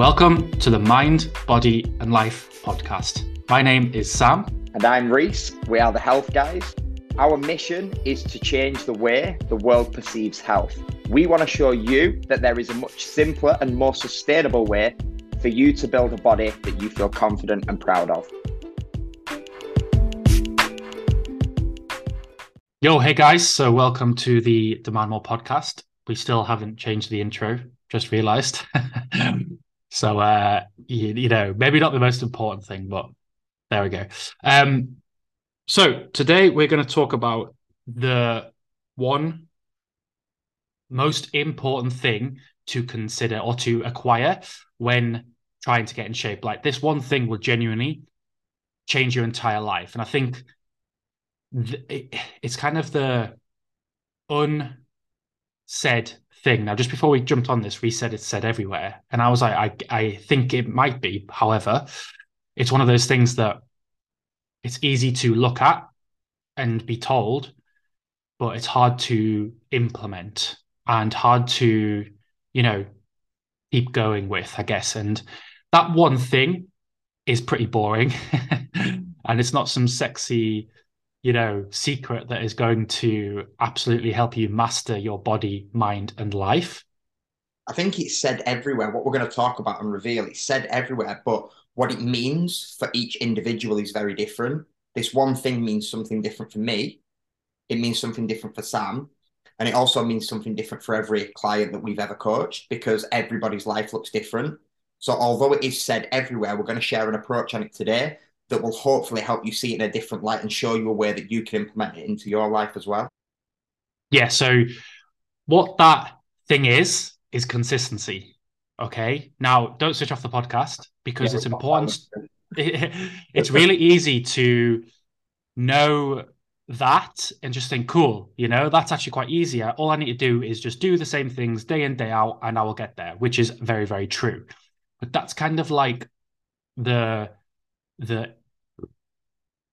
Welcome to the Mind, Body, and Life podcast. My name is Sam. And I'm Reese. We are the Health Guys. Our mission is to change the way the world perceives health. We want to show you that there is a much simpler and more sustainable way for you to build a body that you feel confident and proud of. Yo, hey guys. So, welcome to the Demand More podcast. We still haven't changed the intro, just realized. so, uh, you, you, know, maybe not the most important thing, but there we go. Um, so, today we're going to talk about the one most important thing to consider or to acquire when trying to get in shape. Like, this one thing will genuinely change your entire life. And I think it, it's kind of the unsaid thing. Now, just before we jumped on this, we said it's said everywhere, and I was like, I I think it might be. However, it's one of those things that it's easy to look at and be told, but it's hard to implement and hard to, you know, keep going with, I guess. And that one thing is pretty boring. and it's not some sexy you know secret that is going to absolutely help you master your body mind and life. I think it's said everywhere. What we're going to talk about and reveal it's said everywhere but what it means for each individual is very different. This one thing means something different for me. It means something different for sam. And it also means something different for every client that we've ever coached because everybody's life looks different. So although it is said everywhere we're going to share an approach on it today that will hopefully help you see it in a different light and show you a way that you can implement it into your life as well. Yeah. So, what that thing is, is consistency. Okay. Now, don't switch off the podcast because yeah, it's important. it's really easy to know that and just think, cool, you know, that's actually quite easy. All I need to do is just do the same things day in, day out, and I will get there, which is very, very true. But that's kind of like the the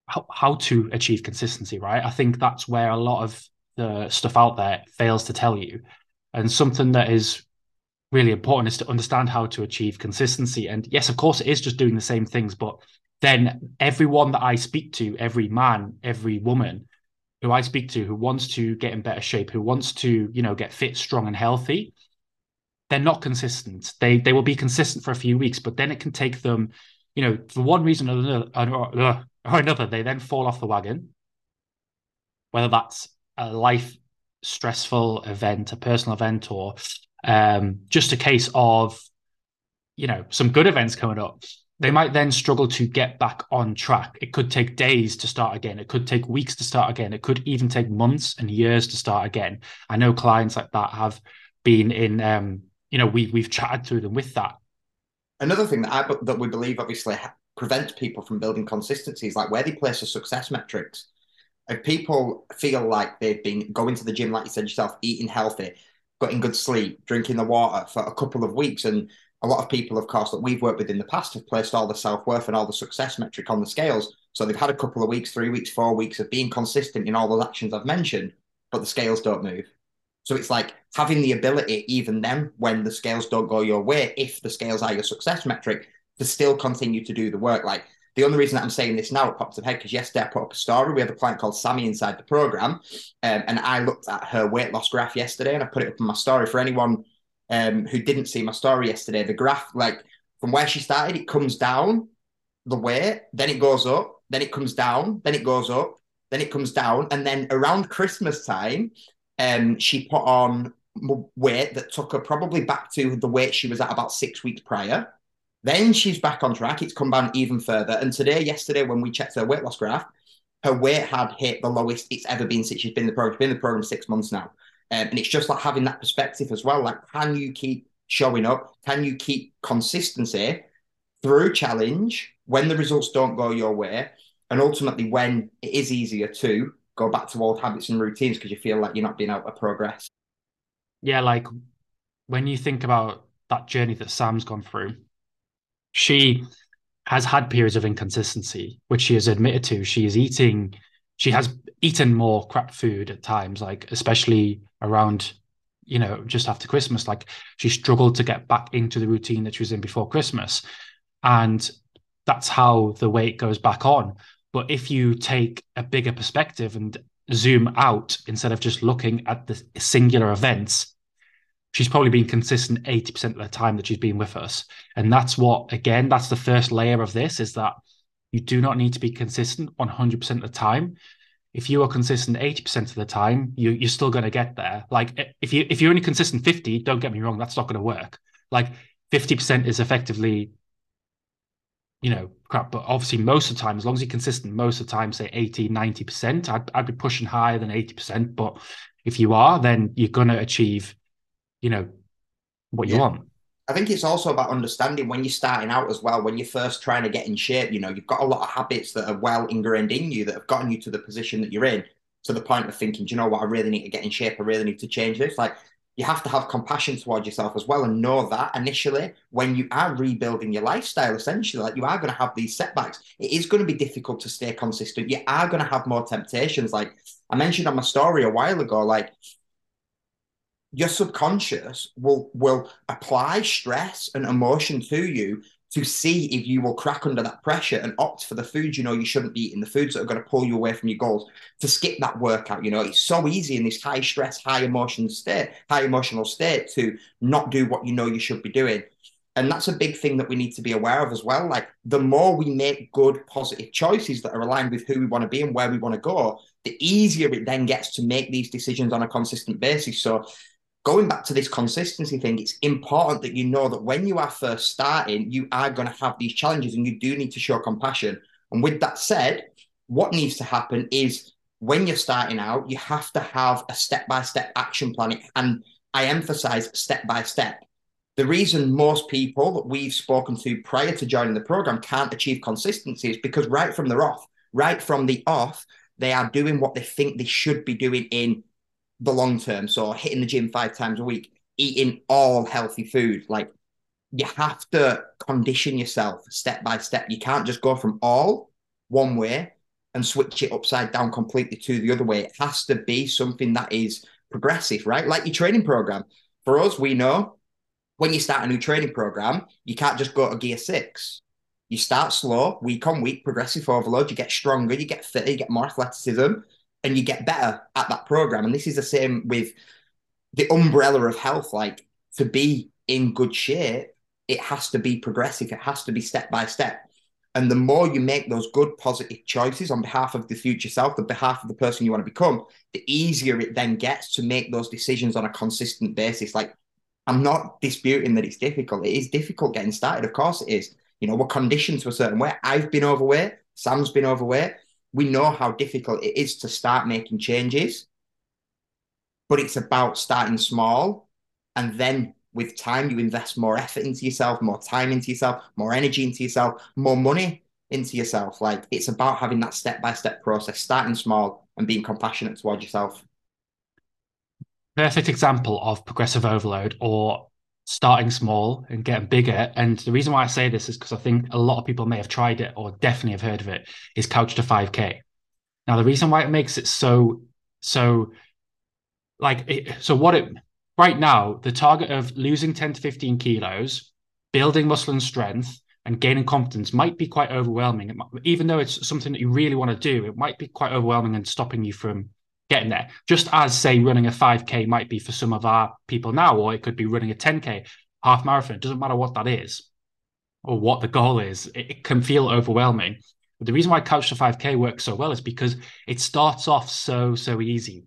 how, how to achieve consistency, right? I think that's where a lot of the stuff out there fails to tell you. And something that is really important is to understand how to achieve consistency. And yes, of course, it is just doing the same things, but then everyone that I speak to, every man, every woman who I speak to who wants to get in better shape, who wants to, you know, get fit, strong, and healthy, they're not consistent. They they will be consistent for a few weeks, but then it can take them, you know, for one reason or another, or another, they then fall off the wagon, whether that's a life stressful event, a personal event, or um, just a case of, you know, some good events coming up. They might then struggle to get back on track. It could take days to start again. It could take weeks to start again. It could even take months and years to start again. I know clients like that have been in, um, you know, we we've chatted through them with that. Another thing that I that we believe obviously prevents people from building consistencies, like where they place the success metrics. If people feel like they've been going to the gym, like you said yourself, eating healthy, getting good sleep, drinking the water for a couple of weeks, and a lot of people, of course, that we've worked with in the past have placed all the self worth and all the success metric on the scales. So they've had a couple of weeks, three weeks, four weeks of being consistent in all those actions I've mentioned, but the scales don't move. So it's like having the ability, even then, when the scales don't go your way, if the scales are your success metric, to still continue to do the work. Like the only reason that I'm saying this now, it pops up head because yesterday I put up a story. We have a client called Sammy inside the program, um, and I looked at her weight loss graph yesterday, and I put it up in my story for anyone um, who didn't see my story yesterday. The graph, like from where she started, it comes down the weight, then it goes up, then it comes down, then it goes up, then it comes down, and then around Christmas time, um, she put on weight that took her probably back to the weight she was at about six weeks prior. Then she's back on track. It's come down even further. And today, yesterday, when we checked her weight loss graph, her weight had hit the lowest it's ever been since she's been in the program. She's been in the program six months now. Um, and it's just like having that perspective as well. Like, can you keep showing up? Can you keep consistency through challenge when the results don't go your way? And ultimately, when it is easier to go back to old habits and routines because you feel like you're not being able to progress. Yeah, like when you think about that journey that Sam's gone through, she has had periods of inconsistency, which she has admitted to. She is eating, she has eaten more crap food at times, like especially around you know, just after Christmas, like she struggled to get back into the routine that she was in before Christmas. And that's how the weight goes back on. But if you take a bigger perspective and zoom out instead of just looking at the singular events, she's probably been consistent 80% of the time that she's been with us. And that's what, again, that's the first layer of this is that you do not need to be consistent 100% of the time. If you are consistent 80% of the time, you, you're still going to get there. Like if you if you're only consistent 50, don't get me wrong, that's not going to work. Like 50% is effectively you know, crap. But obviously, most of the time, as long as you're consistent, most of the time, say 80, 90%, I'd, I'd be pushing higher than 80%. But if you are, then you're going to achieve, you know, what you yeah. want. I think it's also about understanding when you're starting out as well, when you're first trying to get in shape, you know, you've got a lot of habits that are well ingrained in you that have gotten you to the position that you're in to the point of thinking, do you know what, I really need to get in shape. I really need to change this. Like you have to have compassion towards yourself as well and know that initially when you are rebuilding your lifestyle essentially like you are going to have these setbacks it is going to be difficult to stay consistent you are going to have more temptations like i mentioned on my story a while ago like your subconscious will will apply stress and emotion to you to see if you will crack under that pressure and opt for the foods you know you shouldn't be eating, the foods that are going to pull you away from your goals, to skip that workout. You know, it's so easy in this high stress, high emotion state, high emotional state to not do what you know you should be doing. And that's a big thing that we need to be aware of as well. Like the more we make good, positive choices that are aligned with who we want to be and where we want to go, the easier it then gets to make these decisions on a consistent basis. So going back to this consistency thing, it's important that you know that when you are first starting, you are going to have these challenges and you do need to show compassion. And with that said, what needs to happen is when you're starting out, you have to have a step by step action plan. And I emphasize step by step. The reason most people that we've spoken to prior to joining the program can't achieve consistency is because right from the off, right from the off, they are doing what they think they should be doing in the long term. So hitting the gym five times a week, eating all healthy food. Like you have to condition yourself step by step. You can't just go from all one way and switch it upside down completely to the other way. It has to be something that is progressive, right? Like your training program. For us, we know when you start a new training program, you can't just go to gear six. You start slow, week on week, progressive overload. You get stronger, you get fitter, you get more athleticism, and you get better at that program. And this is the same with the umbrella of health. Like to be in good shape, it has to be progressive, it has to be step by step. And the more you make those good, positive choices on behalf of the future self, the behalf of the person you want to become, the easier it then gets to make those decisions on a consistent basis. Like, I'm not disputing that it's difficult. It is difficult getting started. Of course, it is. You know, we're conditioned to a certain way. I've been overweight. Sam's been overweight we know how difficult it is to start making changes, but it's about starting small and then with time you invest more effort into yourself, more time into yourself, more energy into yourself, more money into yourself. Like it's about having that step by step process, starting small and being compassionate towards yourself. Perfect example of progressive overload or starting small and getting bigger. And the reason why I say this is because I think a lot of people may have tried it or definitely have heard of it, is Couch to 5K. Now, the reason why it makes it so, so like, it, so what it, right now, the target of losing 10 to 15 kilos, building muscle and strength, and gaining confidence might be quite overwhelming. Might, even though it's something that you really want to do, it might be quite overwhelming and stopping you from getting there. Just as, say, running a 5K might be for some of our people now, or it could be running a 10K, half marathon. It doesn't matter what that is or what the goal is, it, it can feel overwhelming. But the reason why Couch to 5K works so well is because it starts off so, so easy.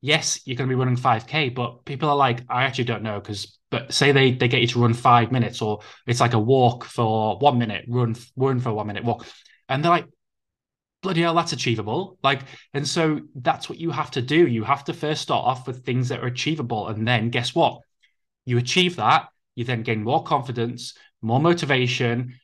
Yes, you're going to be running 5K, but people are like, I actually don't know because, but say they they get you to run five minutes, or it's like a walk for one minute, run run for one minute, walk, and they're like, bloody hell, that's achievable. Like, and so that's what you have to do. You have to first start off with things that are achievable. And then guess what? You achieve that, you then gain more confidence, more motivation,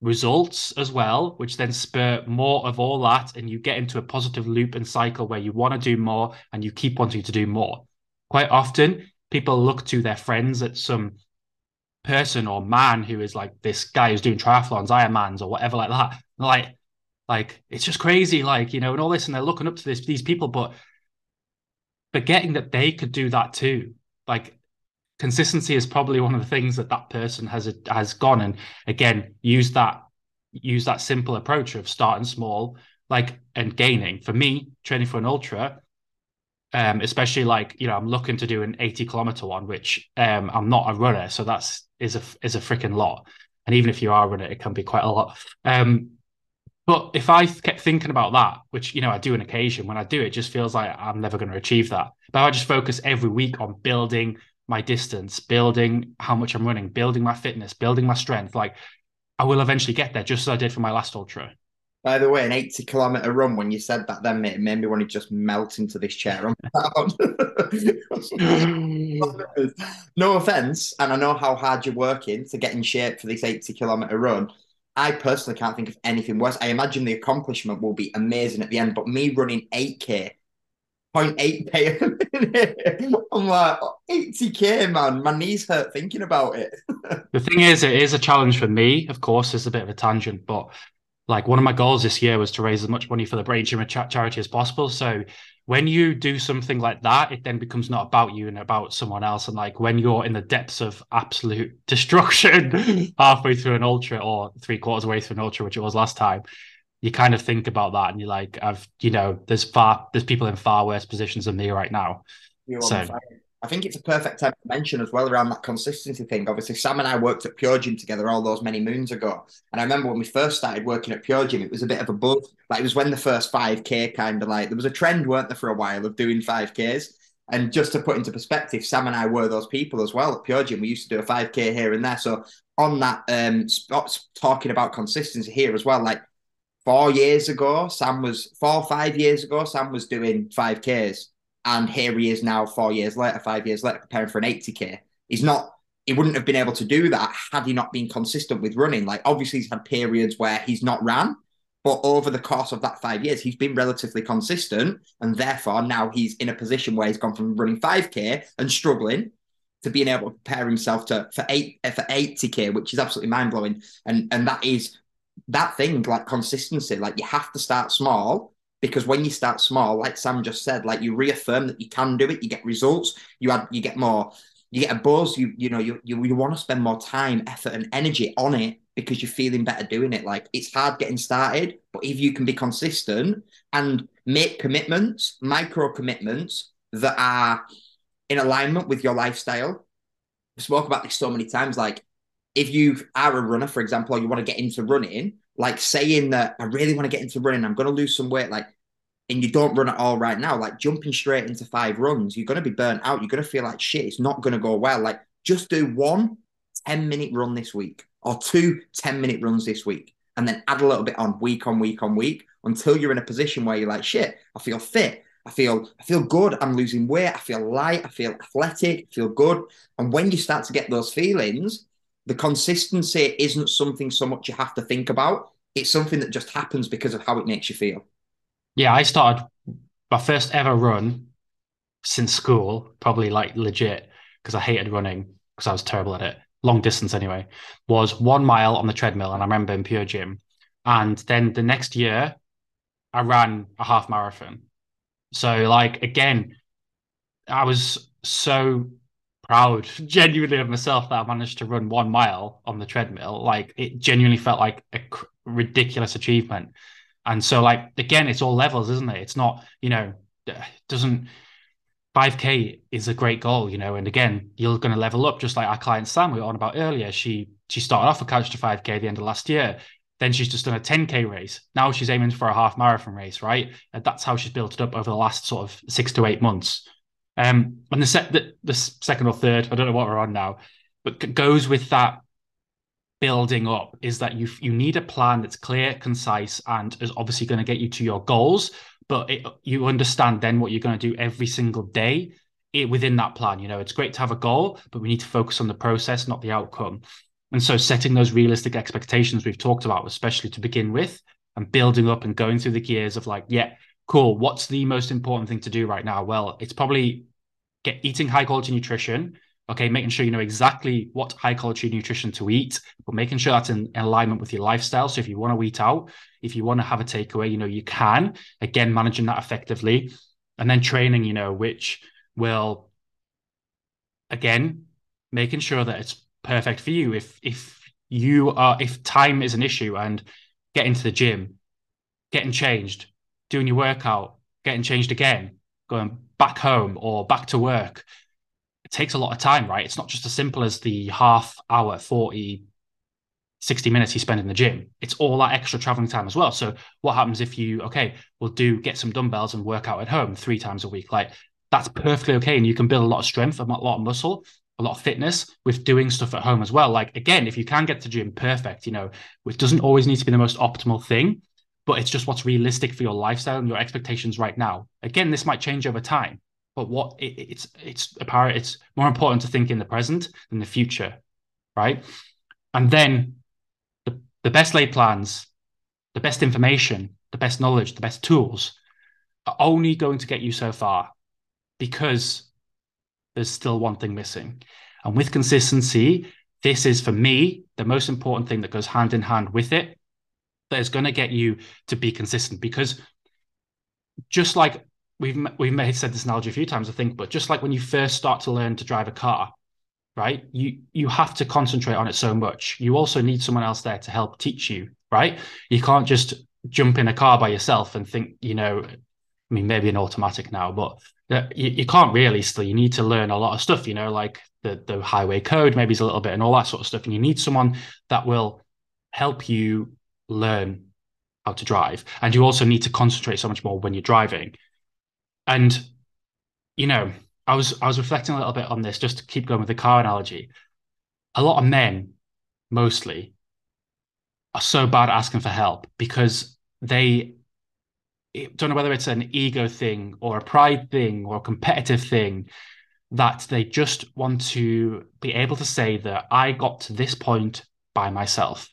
results as well, which then spur more of all that. And you get into a positive loop and cycle where you want to do more and you keep wanting to do more. Quite often, people look to their friends at some person or man who is like this guy who's doing triathlons, Ironmans, or whatever like that. Like, like it's just crazy, like you know, and all this, and they're looking up to this these people, but forgetting that they could do that too. like consistency is probably one of the things that that person has has gone and again use that use that simple approach of starting small like and gaining for me training for an ultra um especially like you know i'm looking to do an 80 kilometer one which um i'm not a runner so that's is a is a freaking lot and even if you are a runner it can be quite a lot um but if I kept thinking about that, which you know I do on occasion, when I do it, just feels like I'm never going to achieve that. But I just focus every week on building my distance, building how much I'm running, building my fitness, building my strength. Like I will eventually get there, just as I did for my last ultra. By the way, an 80 kilometer run, when you said that, then it made me want to just melt into this chair. no offense, and I know how hard you're working to get in shape for this 80 kilometer run. I personally can't think of anything worse. I imagine the accomplishment will be amazing at the end, but me running 8K, 0.8K, I'm like, 80K, man. My knees hurt thinking about it. the thing is, it is a challenge for me. Of course, it's a bit of a tangent, but like one of my goals this year was to raise as much money for the Brain Tumor charity as possible. So when you do something like that, it then becomes not about you and about someone else. And like when you're in the depths of absolute destruction halfway through an ultra or three quarters away through an ultra, which it was last time, you kind of think about that and you're like, I've, you know, there's far, there's people in far worse positions than me right now. You're so I think it's a perfect time to mention as well around that consistency thing. Obviously, Sam and I worked at Pure Gym together all those many moons ago. And I remember when we first started working at Pure Gym, it was a bit of a buzz. Like it was when the first 5K kind of like there was a trend, weren't there, for a while of doing 5Ks. And just to put into perspective, Sam and I were those people as well at Pure Gym. We used to do a 5K here and there. So on that um spots talking about consistency here as well, like four years ago, Sam was four five years ago, Sam was doing 5Ks and here he is now, four years later, five years later, preparing for an 80k. He's not, he wouldn't have been able to do that had he not been consistent with running. Like, obviously, he's had periods where he's not ran, but over the course of that five years, he's been relatively consistent. And therefore, now he's in a position where he's gone from running 5k and struggling to being able to prepare himself to for eight uh, for 80k, which is absolutely mind blowing. And and that is that thing like consistency. Like you have to start small because when you start small, like Sam just said, like you reaffirm that you can do it, you get results, you add, you get more, you get a buzz, you you know, you you, you want to spend more time, effort, and energy on it because you're feeling better doing it. Like it's hard getting started, but if you can be consistent and make commitments, micro commitments that are in alignment with your lifestyle. We spoke about this so many times. Like if you are a runner, for example, or you want to get into running, like saying that I really want to get into running, I'm going to lose some weight, like, and you don't run at all right now, like jumping straight into five runs, you're going to be burnt out. You're going to feel like shit. It's not going to go well. Like, just do one 10 minute run this week or two 10 minute runs this week, and then add a little bit on week on week on week until you're in a position where you're like, shit, I feel fit. I feel I feel good. I'm losing weight. I feel light. I feel athletic. I feel good. And when you start to get those feelings, the consistency isn't something so much you have to think about. It's something that just happens because of how it makes you feel. Yeah, I started my first ever run since school, probably like legit, because I hated running because I was terrible at it. Long distance anyway, was one mile on the treadmill. And I remember in Pure Gym. And then the next year, I ran a half marathon. So, like, again, I was so proud genuinely of myself that I managed to run one mile on the treadmill. Like it genuinely felt like a ridiculous achievement. And so, like again, it's all levels, isn't it? It's not, you know, doesn't 5k is a great goal, you know. And again, you're going to level up, just like our client Sam we were on about earlier. She she started off a couch to 5k at the end of last year. Then she's just done a 10k race. Now she's aiming for a half marathon race, right? And that's how she's built it up over the last sort of six to eight months. Um, and the, the, the second or third, I don't know what we're on now, but goes with that building up is that you you need a plan that's clear, concise, and is obviously going to get you to your goals. But it, you understand then what you're going to do every single day it, within that plan. You know, it's great to have a goal, but we need to focus on the process, not the outcome. And so, setting those realistic expectations we've talked about, especially to begin with, and building up and going through the gears of like, yeah, cool. What's the most important thing to do right now? Well, it's probably get eating high quality nutrition. Okay, making sure you know exactly what high quality nutrition to eat, but making sure that's in, in alignment with your lifestyle. So if you want to eat out, if you want to have a takeaway, you know, you can. Again, managing that effectively. And then training, you know, which will again, making sure that it's perfect for you. If if you are if time is an issue and getting to the gym, getting changed, doing your workout, getting changed again, going back home or back to work, it takes a lot of time, right? It's not just as simple as the half hour, 40, 60 minutes you spend in the gym. It's all that extra traveling time as well. So what happens if you, okay, we'll do get some dumbbells and work out at home three times a week? Like that's perfectly okay. And you can build a lot of strength, a lot of muscle, a lot of fitness with doing stuff at home as well. Like again, if you can get to gym, perfect. You know, it doesn't always need to be the most optimal thing, but it's just what's realistic for your lifestyle and your expectations right now. Again, this might change over time, but what it, it's it's apparent it's more important to think in the present than the future, right? And then the best laid plans, the best information, the best knowledge, the best tools are only going to get you so far because there's still one thing missing. And with consistency, this is for me the most important thing that goes hand in hand with it that is going to get you to be consistent because just like we've we may have said this analogy a few times i think but just like when you first start to learn to drive a car right? You you have to concentrate on it so much. You also need someone else there to help teach you, right? You can't just jump in a car by yourself and think, you know, I mean, maybe an automatic now, but uh, you, you can't really still. You need to learn a lot of stuff, you know, like the the highway code, maybe is a little bit, and all that sort of stuff. And you need someone that will help you learn how to drive. And you also need to concentrate so much more when you're driving. And you know, I was I was reflecting a little bit on this just to keep going with the car analogy. A lot of men, mostly, are so bad at asking for help because they don't know whether it's an ego thing or a pride thing or a competitive thing that they just want to be able to say that I got to this point by myself.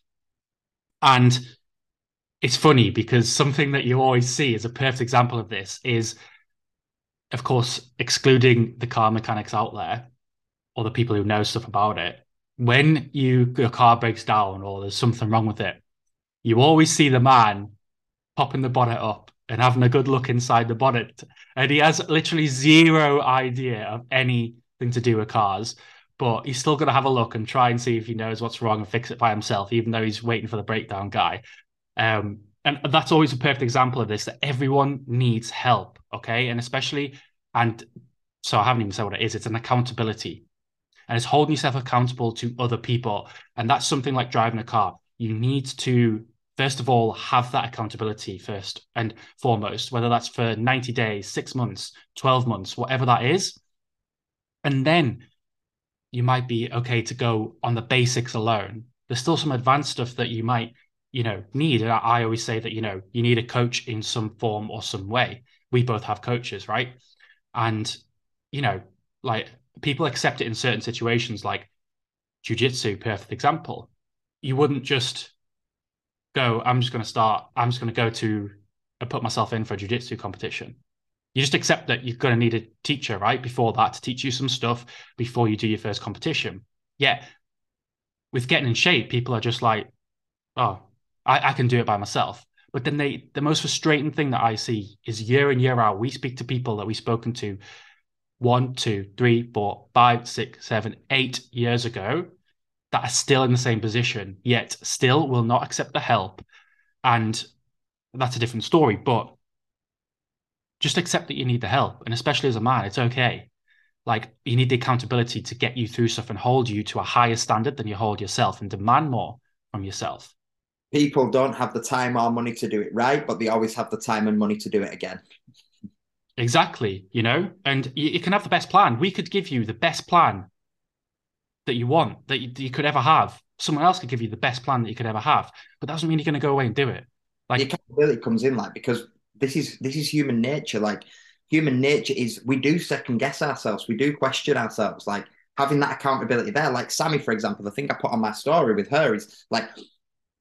And it's funny because something that you always see as a perfect example of this is of course, excluding the car mechanics out there or the people who know stuff about it, when you your car breaks down or there's something wrong with it, you always see the man popping the bonnet up and having a good look inside the bonnet. And he has literally zero idea of anything to do with cars, but he's still going to have a look and try and see if he knows what's wrong and fix it by himself, even though he's waiting for the breakdown guy. Um, and that's always a perfect example of this that everyone needs help okay? And especially and so i haven't even said what it is it's an accountability. And it's holding yourself accountable to other people and that's something like driving a car. You need to first of all have that accountability first and foremost whether that's for 90 days 6 months 12 months whatever that is. And then you might be okay to go on the basics alone. There's still some advanced stuff that you might you know need. And I, always say that you know you need a coach in some form or some way. We both have coaches right? And you know like people accept it in certain situations like jiu-jitsu perfect example. You wouldn't just go i'm just going to start i'm just going to go to and put myself in for a jiu-jitsu competition you just accept that you're going to need a teacher right before that to teach you some stuff before you do your first competition Yet, with getting in shape people are just like oh I, I can do it by myself. But then they the most frustrating thing that I see is year in, year out, we speak to people that we've spoken to one, two, three, four, five, six, seven, eight years ago that are still in the same position, yet still will not accept the help. And that's a different story. But just accept that you need the help. And especially as a man, it's okay. Like you need the accountability to get you through stuff and hold you to a higher standard than you hold yourself and demand more from yourself people don't have the time or money to do it right, but they always have the time and money to do it again. Exactly, you know, and you, you can have the best plan. We could give you the best plan that you want that you, you, could ever have. Someone else could give you the best plan that you could ever have, but that doesn't mean you're going to go away and do it. Like the accountability comes in, like because this is this is human nature. Like human nature is we do second guess ourselves, we do question ourselves. Like having that accountability there, like Sammy, for example, the thing I put on my story with her is like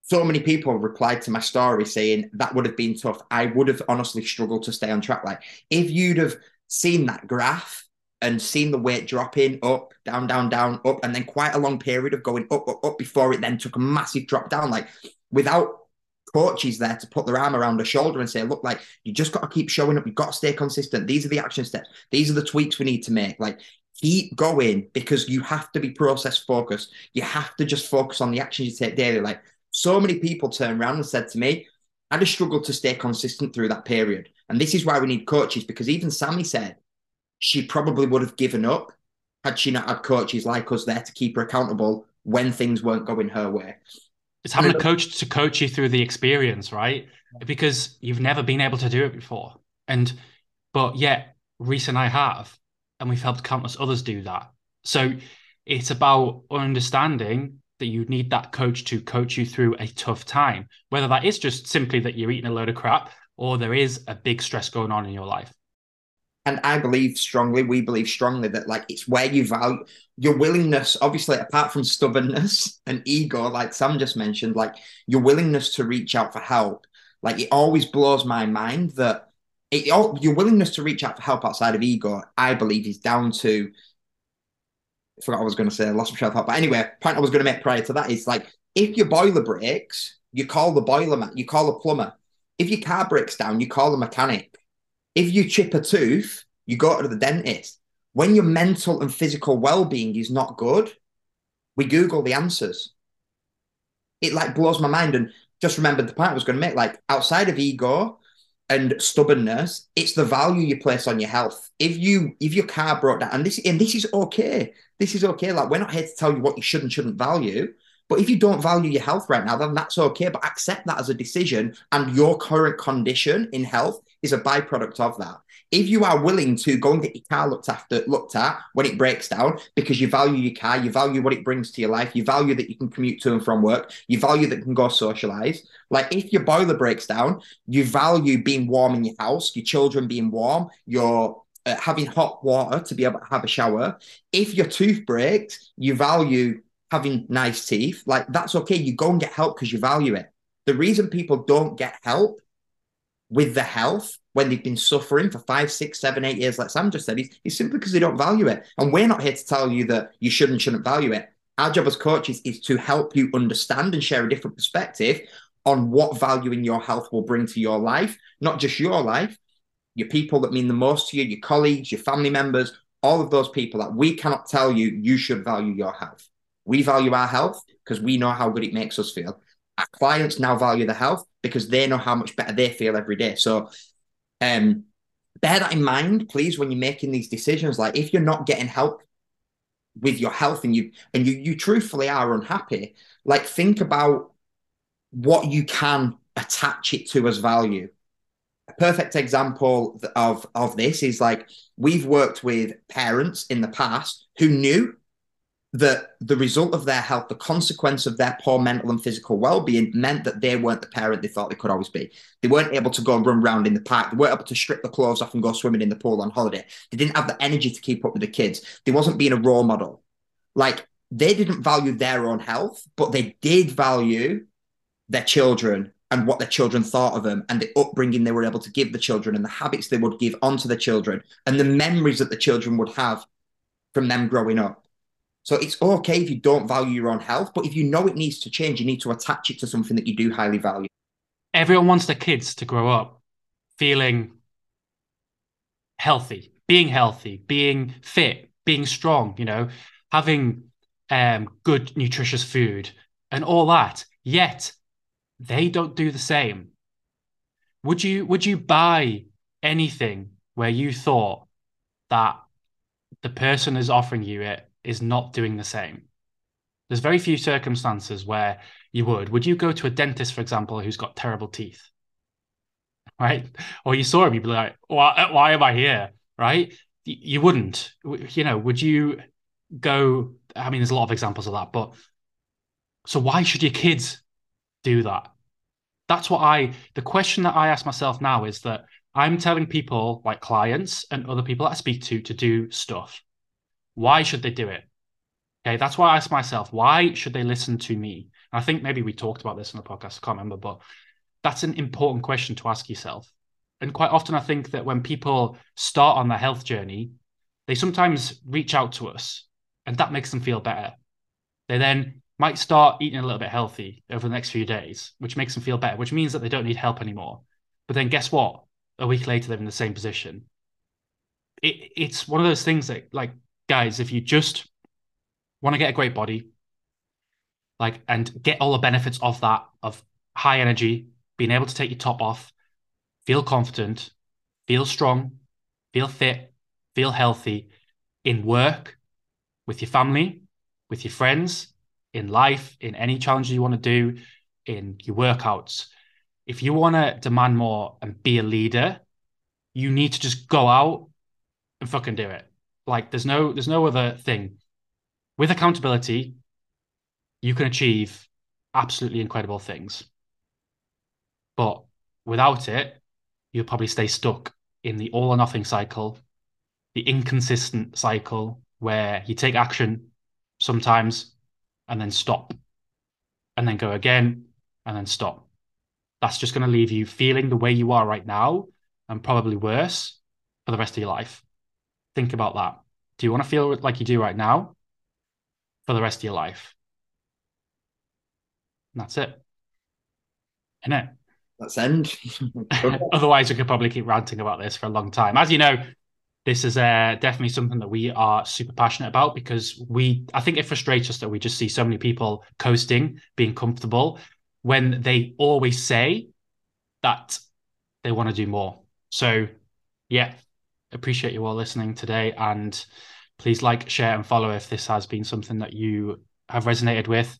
so many people replied to my story saying that would have been tough. I would have honestly struggled to stay on track. Like if you'd have seen that graph and seen the weight dropping up, down, down, down, up, and then quite a long period of going up, up, up before it then took a massive drop down, like without coaches there to put their arm around the shoulder and say, look, like you just got to keep showing up. You've got to stay consistent. These are the action steps. These are the tweaks we need to make. Like keep going because you have to be process focused. You have to just focus on the actions you take daily. Like so many people turn around and said to me, I just struggled to stay consistent through that period. And this is why we need coaches because even Sammy said she probably would have given up had she not had coaches like us there to keep her accountable when things weren't going her way. It's having a coach to coach you through the experience, right? Because you've never been able to do it before. And but yet Reese and I have, and we've helped countless others do that. So it's about understanding that you need that coach to coach you through a tough time, whether that is just simply that you're eating a load of crap or there is a big stress going on in your life. And I believe strongly, we believe strongly that like it's where you value your willingness, obviously, apart from stubbornness and ego, like Sam just mentioned, like your willingness to reach out for help. Like it always blows my mind that it, your willingness to reach out for help outside of ego, I believe, is down to. I forgot I was going to say. I lost my train of thought. But anyway, point I was going to make prior to that is like if your boiler breaks, you call the boiler man, you call a plumber. If your car breaks down, you call a mechanic. If you chip a tooth, you go to the dentist. When your mental and physical well-being is not good, we Google the answers. It like blows my mind. And just remember the point I was going to make, like outside of ego, and stubbornness it's the value you place on your health if you if your car broke down and this and this is okay this is okay like we're not here to tell you what you should and shouldn't value but if you don't value your health right now then that's okay but accept that as a decision and your current condition in health is a byproduct of that. If you are willing to go and get your car looked after looked at when it breaks down because you value your car you value what it brings to your life you value that you can commute to and from work you value that you can go socialize. Like if your boiler breaks down you value being warm in your house your children being warm your uh, having hot water to be able to have a shower. If your tooth breaks you value having nice teeth. Like that's okay. You go and get help because you value it. The reason people don't get help with the health when they've been suffering for five, six, seven, eight years, like Sam just said, is, simply because they don't value it. And we're not here to tell you that you should and shouldn't value it. Our job as coaches is to help you understand and share a different perspective on what value in your health will bring to your life, not just your life, your people that mean the most to you, your colleagues, your family members, all of those people that we cannot tell you you should value your health. We value our health because we know how good it makes us feel. Our clients now value the health because they know how much better they feel every day. So um, bear that in mind, please, when you're making these decisions. Like if you're not getting help with your health and you and you you truthfully are unhappy, like think about what you can attach it to as value. A perfect example of of this is like we've worked with parents in the past who knew that the result of their health, the consequence of their poor mental and physical well-being meant that they weren't the parent they thought they could always be. They weren't able to go and run around in the park. They weren't able to strip the clothes off and go swimming in the pool on holiday. They didn't have the energy to keep up with the kids. They wasn't being a role model. Like they didn't value their own health, but they did value their children and what their children thought of them and the upbringing they were able to give the children and the habits they would give onto the children and the memories that the children would have from them growing up. So it's okay if you don't value your own health, but if you know it needs to change, you need to attach it to something that you do highly value. Everyone wants their kids to grow up feeling healthy, being healthy, being fit, being strong, you know, having um, good, nutritious food and all that. Yet they don't do the same. Would you would you buy anything where you thought that the person is offering you it is not doing the same. There's very few circumstances where you would. Would you go to a dentist, for example, who's got terrible teeth? Right? Or you saw him, you'd be like, why, why am I here? Right? You wouldn't. You know, would you go? I mean, there's a lot of examples of that, but so why should your kids do that? That's what I, the question that I ask myself now is that I'm telling people like clients and other people that I speak to to do stuff. Why should they do it? Okay, that's why I ask myself, why should they listen to me? And I think maybe we talked about this in the podcast, I can't remember, but that's an important question to ask yourself. And quite often, I think that when people start on their health journey, they sometimes reach out to us and that makes them feel better. They then might start eating a little bit healthy over the next few days, which makes them feel better, which means that they don't need help anymore. But then guess what? A week later, they're in the same position. It, it's one of those things that, like, guys, if you just want to get a great body, like, and get all the benefits of that, of high energy, being able to take your top off, feel confident, feel strong, feel fit, feel healthy in work, with your family, with your friends, in life, in any challenge you want to do, in your workouts. If you want to demand more and be a leader, you need to just go out and fucking do it. Like there's no there's no other thing. With accountability, you can achieve absolutely incredible things. But without it, you'll probably stay stuck in the all or nothing cycle, the inconsistent cycle where you take action sometimes and then stop and then go again and then stop. That's just going to leave you feeling the way you are right now and probably worse for the rest of your life. Think about that. Do you want to feel like you do right now for the rest of your life? And that's it. Isn't it? That's end. Otherwise, we could probably keep ranting about this for a long time. As you know, this is uh, definitely something that we are super passionate about because we, I think it frustrates us that we just see so many people coasting, being comfortable when they always say that they want to do more. So, yeah, appreciate you all listening today. And please like, share, and follow if this has been something that you have resonated with.